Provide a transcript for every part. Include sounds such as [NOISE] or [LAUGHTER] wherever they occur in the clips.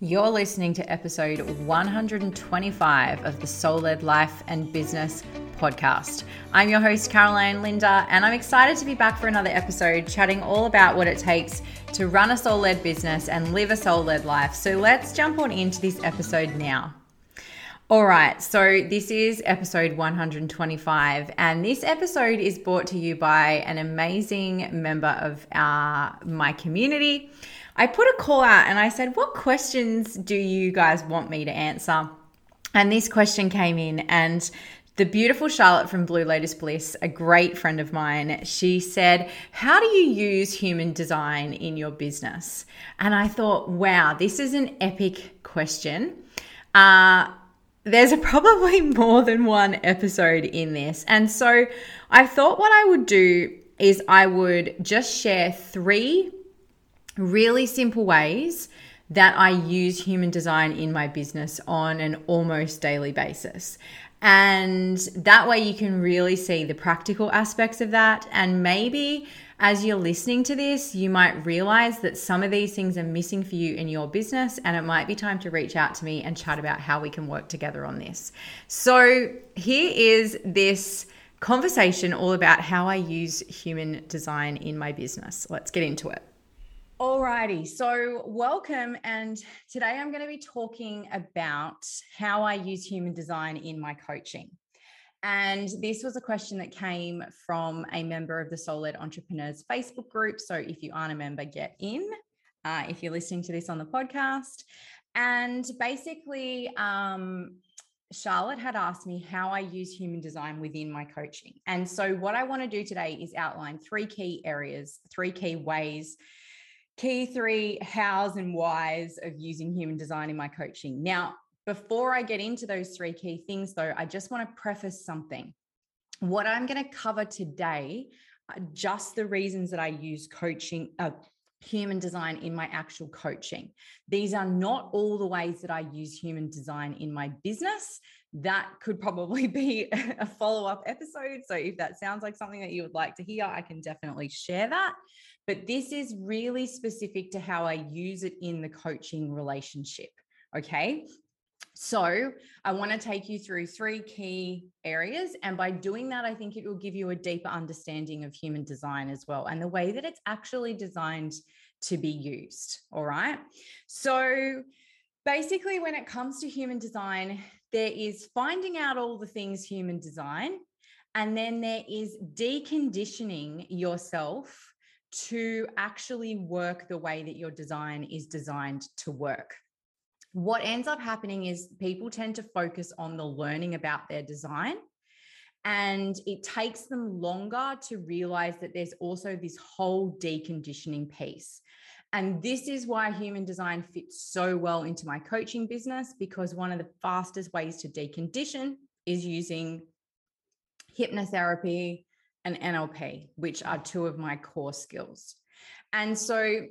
You're listening to episode 125 of the Soul Led Life and Business podcast. I'm your host, Caroline Linda, and I'm excited to be back for another episode chatting all about what it takes to run a soul led business and live a soul led life. So let's jump on into this episode now. All right, so this is episode 125, and this episode is brought to you by an amazing member of our, my community. I put a call out and I said, What questions do you guys want me to answer? And this question came in, and the beautiful Charlotte from Blue Lotus Bliss, a great friend of mine, she said, How do you use human design in your business? And I thought, wow, this is an epic question. Uh, there's [LAUGHS] probably more than one episode in this. And so I thought what I would do is I would just share three really simple ways that I use human design in my business on an almost daily basis. And that way you can really see the practical aspects of that. And maybe as you're listening to this, you might realize that some of these things are missing for you in your business. And it might be time to reach out to me and chat about how we can work together on this. So here is this conversation all about how I use human design in my business. Let's get into it. Alrighty, so welcome. And today I'm going to be talking about how I use human design in my coaching. And this was a question that came from a member of the Soul Led Entrepreneurs Facebook group. So if you aren't a member, get in. Uh, if you're listening to this on the podcast. And basically, um, Charlotte had asked me how I use human design within my coaching. And so, what I want to do today is outline three key areas, three key ways key three hows and whys of using human design in my coaching. Now, before I get into those three key things, though, I just want to preface something. What I'm going to cover today are just the reasons that I use coaching, uh, human design in my actual coaching. These are not all the ways that I use human design in my business. That could probably [LAUGHS] be a follow up episode. So, if that sounds like something that you would like to hear, I can definitely share that. But this is really specific to how I use it in the coaching relationship. Okay. So, I want to take you through three key areas. And by doing that, I think it will give you a deeper understanding of human design as well and the way that it's actually designed to be used. All right. So, basically, when it comes to human design, there is finding out all the things human design, and then there is deconditioning yourself to actually work the way that your design is designed to work. What ends up happening is people tend to focus on the learning about their design. And it takes them longer to realize that there's also this whole deconditioning piece. And this is why human design fits so well into my coaching business because one of the fastest ways to decondition is using hypnotherapy, and NLP, which are two of my core skills. And so,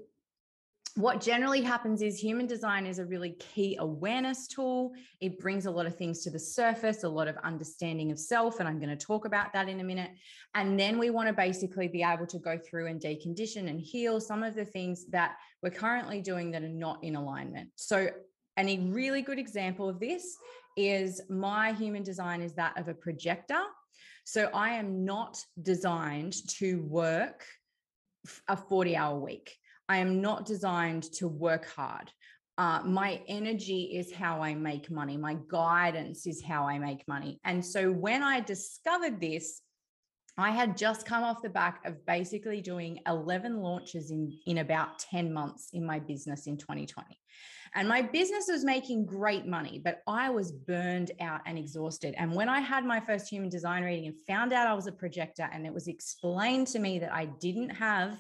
what generally happens is human design is a really key awareness tool. It brings a lot of things to the surface, a lot of understanding of self. And I'm going to talk about that in a minute. And then we want to basically be able to go through and decondition and heal some of the things that we're currently doing that are not in alignment. So, and a really good example of this is my human design is that of a projector so I am not designed to work a 40 hour week. I am not designed to work hard. Uh, my energy is how I make money. My guidance is how I make money. And so when I discovered this, I had just come off the back of basically doing 11 launches in, in about 10 months in my business in 2020. And my business was making great money, but I was burned out and exhausted. And when I had my first human design reading and found out I was a projector, and it was explained to me that I didn't have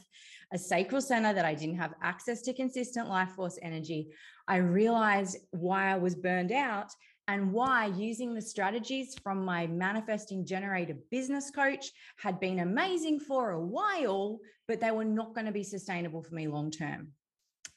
a sacral center, that I didn't have access to consistent life force energy, I realized why I was burned out and why using the strategies from my manifesting generator business coach had been amazing for a while, but they were not going to be sustainable for me long term.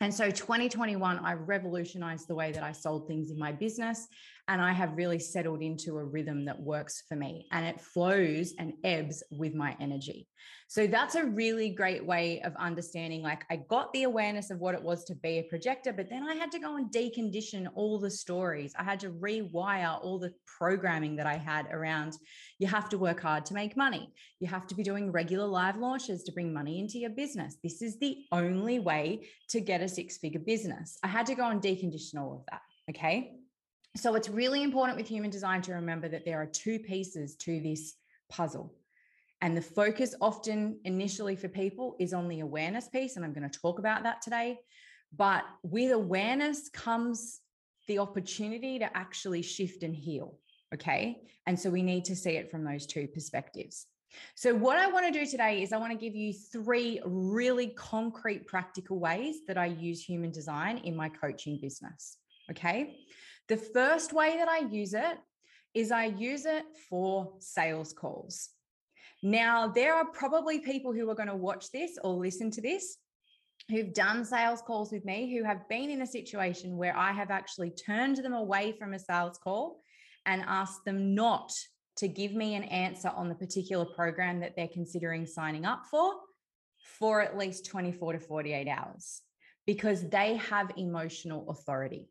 And so 2021, I revolutionized the way that I sold things in my business. And I have really settled into a rhythm that works for me and it flows and ebbs with my energy. So that's a really great way of understanding. Like, I got the awareness of what it was to be a projector, but then I had to go and decondition all the stories. I had to rewire all the programming that I had around you have to work hard to make money. You have to be doing regular live launches to bring money into your business. This is the only way to get a six figure business. I had to go and decondition all of that. Okay. So it's really important with human design to remember that there are two pieces to this puzzle. And the focus often initially for people is on the awareness piece. And I'm going to talk about that today. But with awareness comes the opportunity to actually shift and heal. Okay. And so we need to see it from those two perspectives. So, what I want to do today is I want to give you three really concrete, practical ways that I use human design in my coaching business. Okay. The first way that I use it is I use it for sales calls. Now, there are probably people who are going to watch this or listen to this who've done sales calls with me who have been in a situation where I have actually turned them away from a sales call and asked them not to give me an answer on the particular program that they're considering signing up for for at least 24 to 48 hours because they have emotional authority.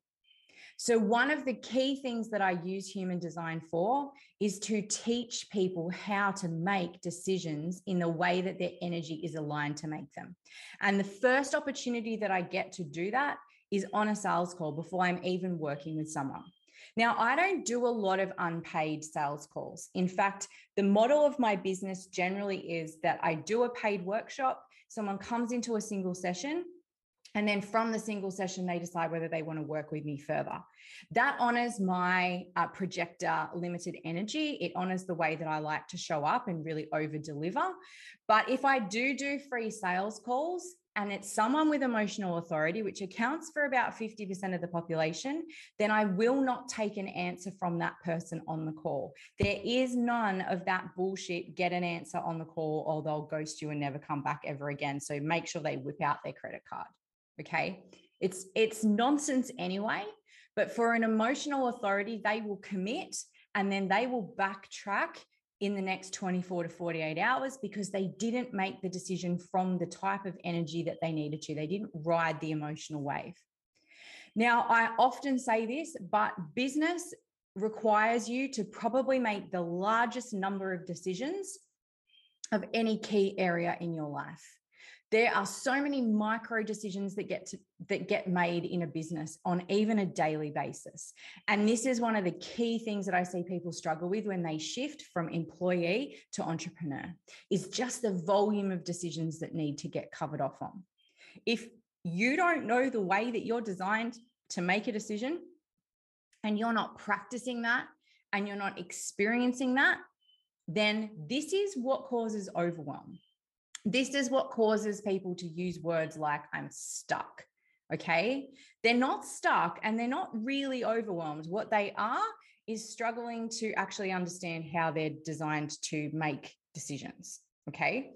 So, one of the key things that I use human design for is to teach people how to make decisions in the way that their energy is aligned to make them. And the first opportunity that I get to do that is on a sales call before I'm even working with someone. Now, I don't do a lot of unpaid sales calls. In fact, the model of my business generally is that I do a paid workshop, someone comes into a single session, and then from the single session, they decide whether they want to work with me further. That honors my uh, projector limited energy. It honors the way that I like to show up and really over deliver. But if I do do free sales calls, and it's someone with emotional authority, which accounts for about 50% of the population, then I will not take an answer from that person on the call. There is none of that bullshit, get an answer on the call, or they'll ghost you and never come back ever again. So make sure they whip out their credit card. Okay. It's it's nonsense anyway, but for an emotional authority, they will commit and then they will backtrack in the next 24 to 48 hours because they didn't make the decision from the type of energy that they needed to. They didn't ride the emotional wave. Now, I often say this, but business requires you to probably make the largest number of decisions of any key area in your life there are so many micro decisions that get to, that get made in a business on even a daily basis. And this is one of the key things that i see people struggle with when they shift from employee to entrepreneur is just the volume of decisions that need to get covered off on. If you don't know the way that you're designed to make a decision and you're not practicing that and you're not experiencing that then this is what causes overwhelm this is what causes people to use words like, I'm stuck. Okay. They're not stuck and they're not really overwhelmed. What they are is struggling to actually understand how they're designed to make decisions. Okay.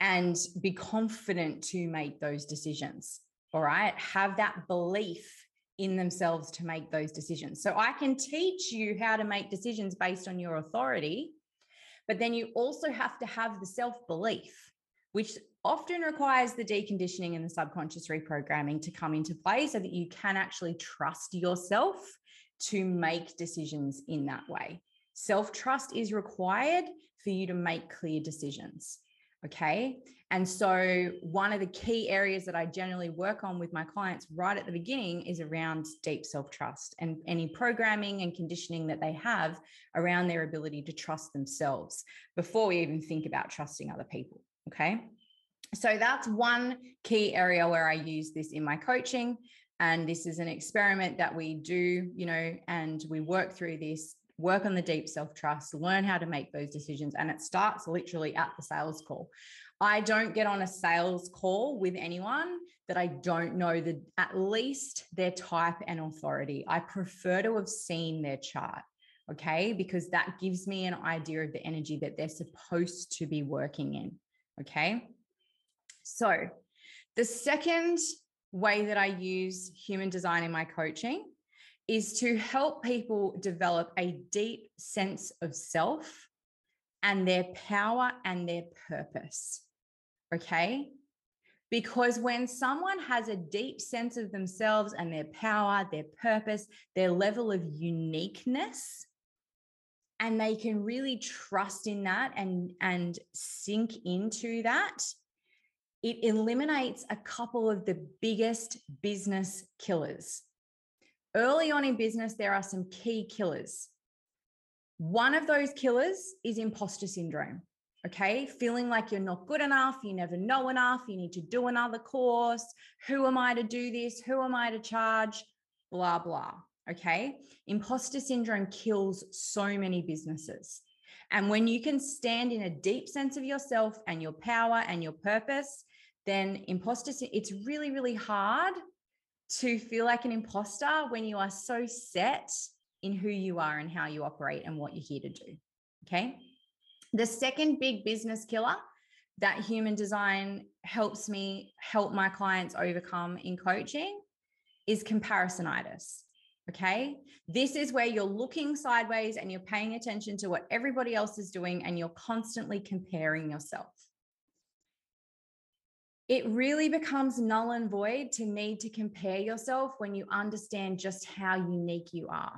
And be confident to make those decisions. All right. Have that belief in themselves to make those decisions. So I can teach you how to make decisions based on your authority, but then you also have to have the self belief which often requires the deconditioning and the subconscious reprogramming to come into play so that you can actually trust yourself to make decisions in that way. Self trust is required for you to make clear decisions. Okay. And so, one of the key areas that I generally work on with my clients right at the beginning is around deep self trust and any programming and conditioning that they have around their ability to trust themselves before we even think about trusting other people. Okay. So that's one key area where I use this in my coaching. And this is an experiment that we do, you know, and we work through this, work on the deep self trust, learn how to make those decisions. And it starts literally at the sales call. I don't get on a sales call with anyone that I don't know the at least their type and authority. I prefer to have seen their chart okay because that gives me an idea of the energy that they're supposed to be working in Okay. So the second way that I use human design in my coaching is to help people develop a deep sense of self and their power and their purpose. Okay. Because when someone has a deep sense of themselves and their power, their purpose, their level of uniqueness, and they can really trust in that and, and sink into that, it eliminates a couple of the biggest business killers. Early on in business, there are some key killers. One of those killers is imposter syndrome. Okay. Feeling like you're not good enough, you never know enough, you need to do another course. Who am I to do this? Who am I to charge? Blah, blah. Okay. Imposter syndrome kills so many businesses. And when you can stand in a deep sense of yourself and your power and your purpose, then imposter, it's really, really hard to feel like an imposter when you are so set in who you are and how you operate and what you're here to do. Okay. The second big business killer that human design helps me help my clients overcome in coaching is comparisonitis. Okay. This is where you're looking sideways and you're paying attention to what everybody else is doing and you're constantly comparing yourself it really becomes null and void to need to compare yourself when you understand just how unique you are.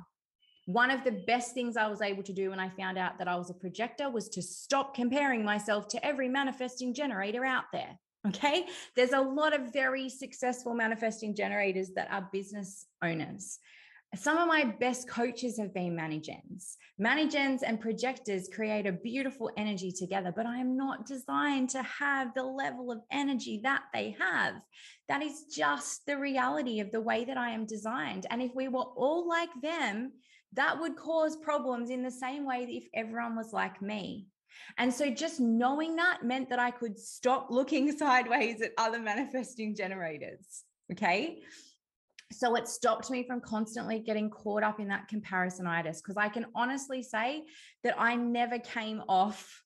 One of the best things I was able to do when I found out that I was a projector was to stop comparing myself to every manifesting generator out there. Okay. There's a lot of very successful manifesting generators that are business owners. Some of my best coaches have been managens. Managens and projectors create a beautiful energy together, but I am not designed to have the level of energy that they have. That is just the reality of the way that I am designed. And if we were all like them, that would cause problems in the same way that if everyone was like me. And so just knowing that meant that I could stop looking [LAUGHS] sideways at other manifesting generators. Okay. So it stopped me from constantly getting caught up in that comparisonitis because I can honestly say that I never came off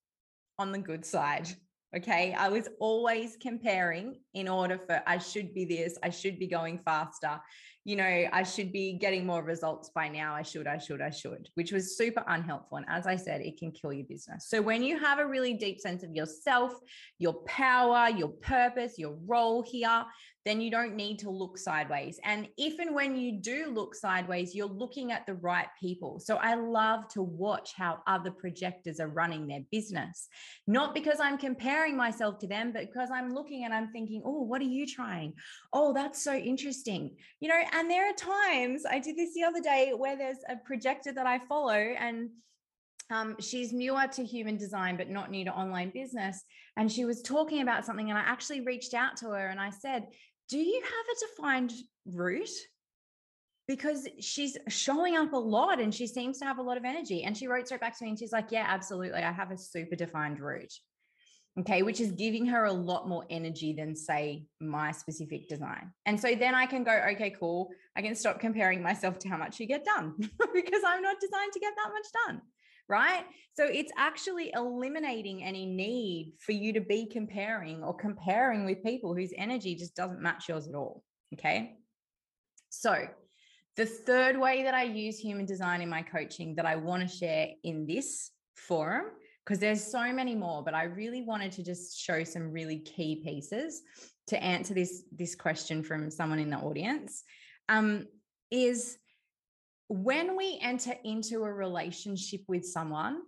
on the good side. Okay. I was always comparing in order for I should be this, I should be going faster, you know, I should be getting more results by now. I should, I should, I should, which was super unhelpful. And as I said, it can kill your business. So when you have a really deep sense of yourself, your power, your purpose, your role here, then you don't need to look sideways. And if and when you do look sideways, you're looking at the right people. So I love to watch how other projectors are running their business, not because I'm comparing myself to them, but because I'm looking and I'm thinking, oh, what are you trying? Oh, that's so interesting. You know, and there are times I did this the other day where there's a projector that I follow and um, she's newer to human design, but not new to online business. And she was talking about something, and I actually reached out to her and I said, Do you have a defined root? Because she's showing up a lot and she seems to have a lot of energy. And she wrote straight back to me and she's like, Yeah, absolutely. I have a super defined root okay, which is giving her a lot more energy than, say, my specific design. And so then I can go, okay, cool. I can stop comparing myself to how much you get done [LAUGHS] because I'm not designed to get that much done. Right. So it's actually eliminating any need for you to be comparing or comparing with people whose energy just doesn't match yours at all. Okay. So the third way that I use human design in my coaching that I want to share in this forum because there's so many more but i really wanted to just show some really key pieces to answer this this question from someone in the audience. Um, is when we enter into a relationship with someone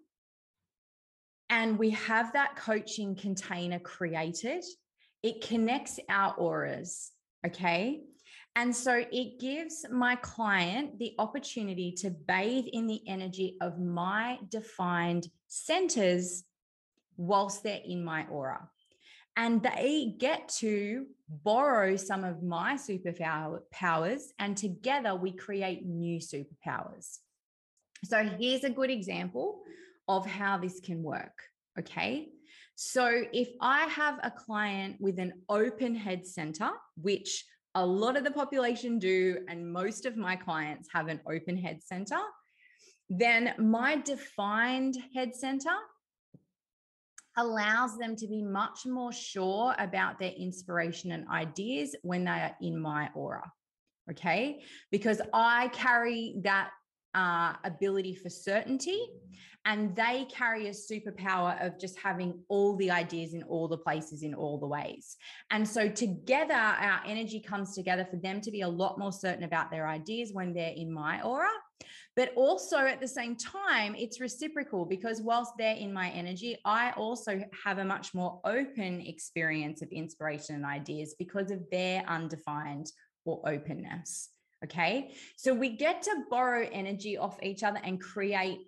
and we have that coaching container created it connects our auras okay and so it gives my client the opportunity to bathe in the energy of my defined centers whilst they're in my aura. And they get to borrow some of my superpowers, and together we create new superpowers. So here's a good example of how this can work. Okay. So if I have a client with an open head center, which a lot of the population do, and most of my clients have an open head center, then my defined head center allows them to be much more sure about their inspiration and ideas when they are in my aura. Okay. Because I carry that uh, ability for certainty, and they carry a superpower of just having all the ideas in all the places in all the ways. And so, together, our energy comes together for them to be a lot more certain about their ideas when they're in my aura. But also at the same time, it's reciprocal because whilst they're in my energy, I also have a much more open experience of inspiration and ideas because of their undefined or openness. Okay. So we get to borrow energy off each other and create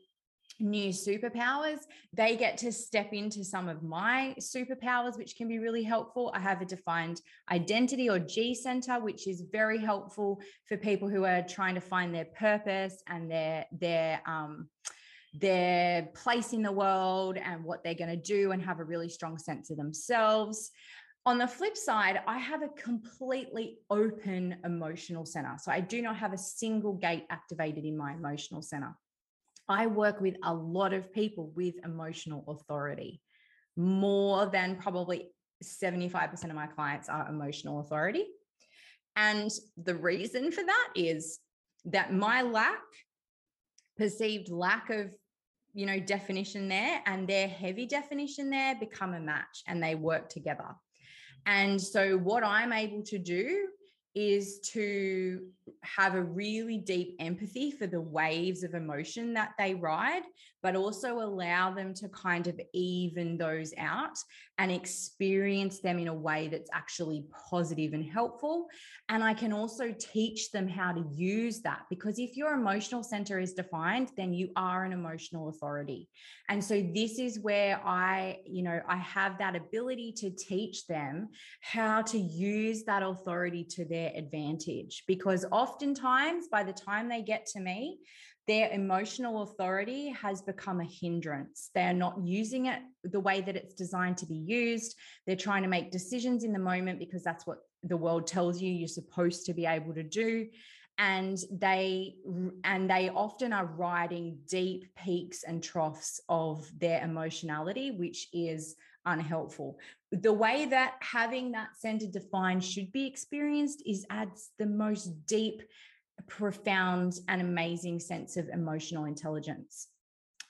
new superpowers. They get to step into some of my superpowers, which can be really helpful. I have a defined identity or G center, which is very helpful for people who are trying to find their purpose and their, their, um, their place in the world and what they're going to do and have a really strong sense of themselves. On the flip side, I have a completely open emotional center. So I do not have a single gate activated in my emotional center. I work with a lot of people with emotional authority. More than probably 75% of my clients are emotional authority. And the reason for that is that my lack, perceived lack of you know definition there and their heavy definition there become a match and they work together and so, what I'm able to do is to have a really deep empathy for the waves of emotion that they ride, but also allow them to kind of even those out and experience them in a way that's actually positive and helpful. And I can also teach them how to use that because if your emotional center is defined, then you are an emotional authority. And so this is where I, you know, I have that ability to teach them how to use that authority to their advantage because oftentimes by the time they get to me, their emotional authority has become a hindrance. They're not using it the way that it's designed to be used. They're trying to make decisions in the moment because that's what the world tells you you're supposed to be able to do and they and they often are riding deep peaks and troughs of their emotionality which is unhelpful the way that having that center defined should be experienced is adds the most deep profound and amazing sense of emotional intelligence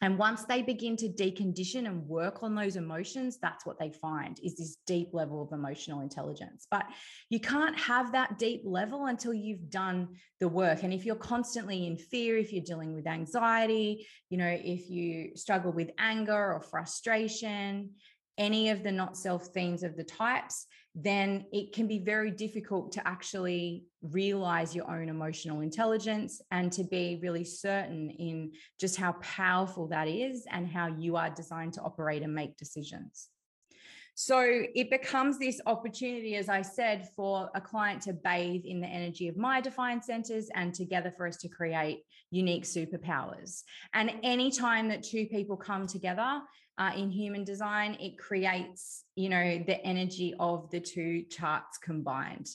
and once they begin to decondition and work on those emotions, that's what they find is this deep level of emotional intelligence. But you can't have that deep level until you've done the work. And if you're constantly in fear, if you're dealing with anxiety, you know, if you struggle with anger or frustration, any of the not self themes of the types, then it can be very difficult to actually realize your own emotional intelligence and to be really certain in just how powerful that is and how you are designed to operate and make decisions. So it becomes this opportunity, as I said, for a client to bathe in the energy of my defined centers and together for us to create unique superpowers. And anytime that two people come together uh, in human design, it creates, you know, the energy of the two charts combined.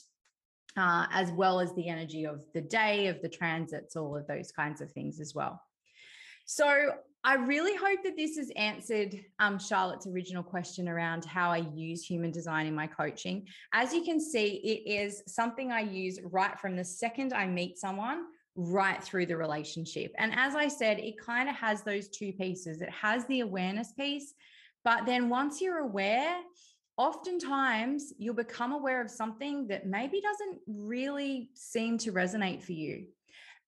Uh, as well as the energy of the day, of the transits, all of those kinds of things as well. So I really hope that this has answered um, Charlotte's original question around how I use human design in my coaching. As you can see, it is something I use right from the second I meet someone right through the relationship. And as I said, it kind of has those two pieces it has the awareness piece, but then once you're aware, oftentimes you'll become aware of something that maybe doesn't really seem to resonate for you.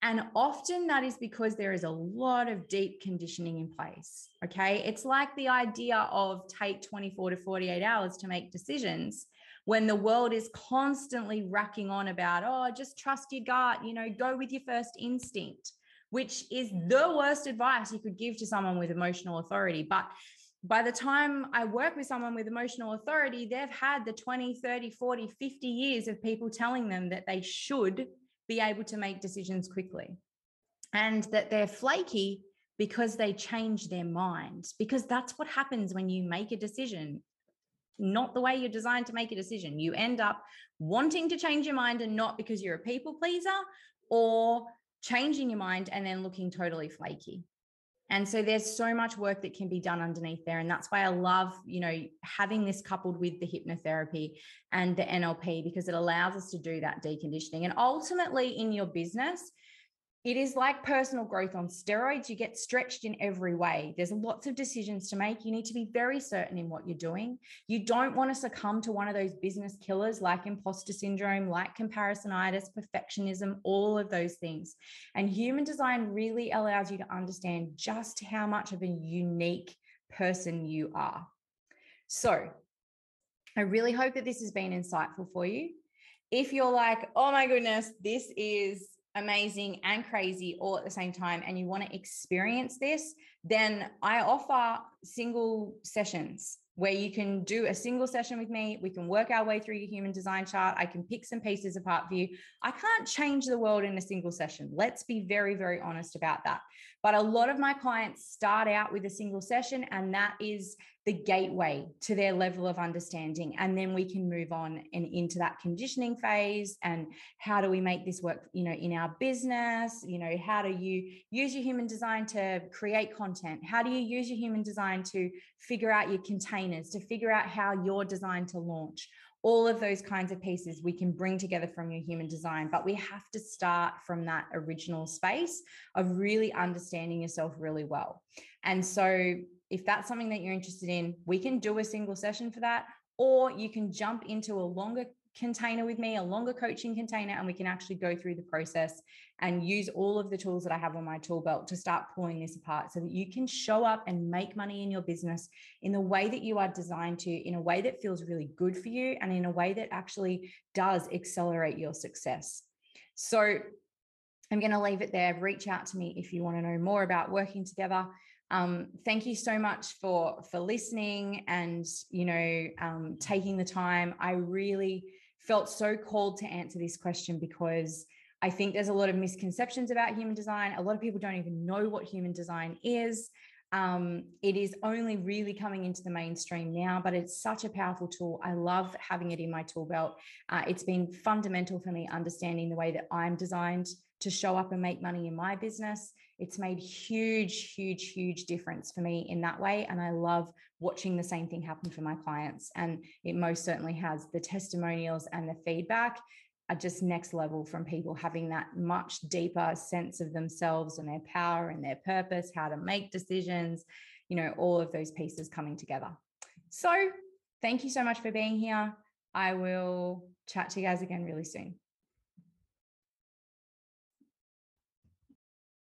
And often that is because there is a lot of deep conditioning in place. Okay. It's like the idea of take 24 to 48 hours to make decisions when the world is constantly racking on about, oh, just trust your gut, you know, go with your first instinct, which is the worst advice you could give to someone with emotional authority. But by the time I work with someone with emotional authority, they've had the 20, 30, 40, 50 years of people telling them that they should be able to make decisions quickly and that they're flaky because they change their mind because that's what happens when you make a decision not the way you're designed to make a decision you end up wanting to change your mind and not because you're a people pleaser or changing your mind and then looking totally flaky And so there's so much work that can be done underneath there. And that's why I love, you know, having this coupled with the hypnotherapy and the NLP because it allows us to do that deconditioning. And ultimately in your business, it is like personal growth on steroids. You get stretched in every way. There's lots of decisions to make. You need to be very certain in what you're doing. You don't want to succumb to one of those business killers like imposter syndrome, like comparisonitis, perfectionism, all of those things. And human design really allows you to understand just how much of a unique person you are. So, I really hope that this has been insightful for you. If you're like, oh my goodness, this is amazing and crazy all at the same time and you want to experience this, then I offer single sessions where you can do a single session with me. We can work our way through your human design chart. I can pick some pieces apart for you. I can't change the world in a single session. Let's be very, very honest about that. But a lot of my clients start out with a single session, and that is the gateway to their level of understanding. And then we can move on and into that conditioning phase. And how do we make this work, you know, in our business? You know, how do you use your human design to create content? How do you use your human design to figure out your containers, to figure out how you're designed to launch? all of those kinds of pieces we can bring together from your human design but we have to start from that original space of really understanding yourself really well and so if that's something that you're interested in we can do a single session for that or you can jump into a longer container with me, a longer coaching container, and we can actually go through the process and use all of the tools that I have on my tool belt to start pulling this apart so that you can show up and make money in your business in the way that you are designed to, in a way that feels really good for you, and in a way that actually does accelerate your success. So, I'm going to leave it there. Reach out to me if you want to know more about working together. Um, thank you so much for for listening and you know um, taking the time. I really felt so called to answer this question because I think there's a lot of misconceptions about human design. A lot of people don't even know what human design is. Um, it is only really coming into the mainstream now, but it's such a powerful tool. I love having it in my tool belt. Uh, it's been fundamental for me understanding the way that I'm designed to show up and make money in my business. It's made huge, huge, huge difference for me in that way. And I love watching the same thing happen for my clients. And it most certainly has the testimonials and the feedback are just next level from people having that much deeper sense of themselves and their power and their purpose, how to make decisions, you know, all of those pieces coming together. So, thank you so much for being here. I will chat to you guys again really soon.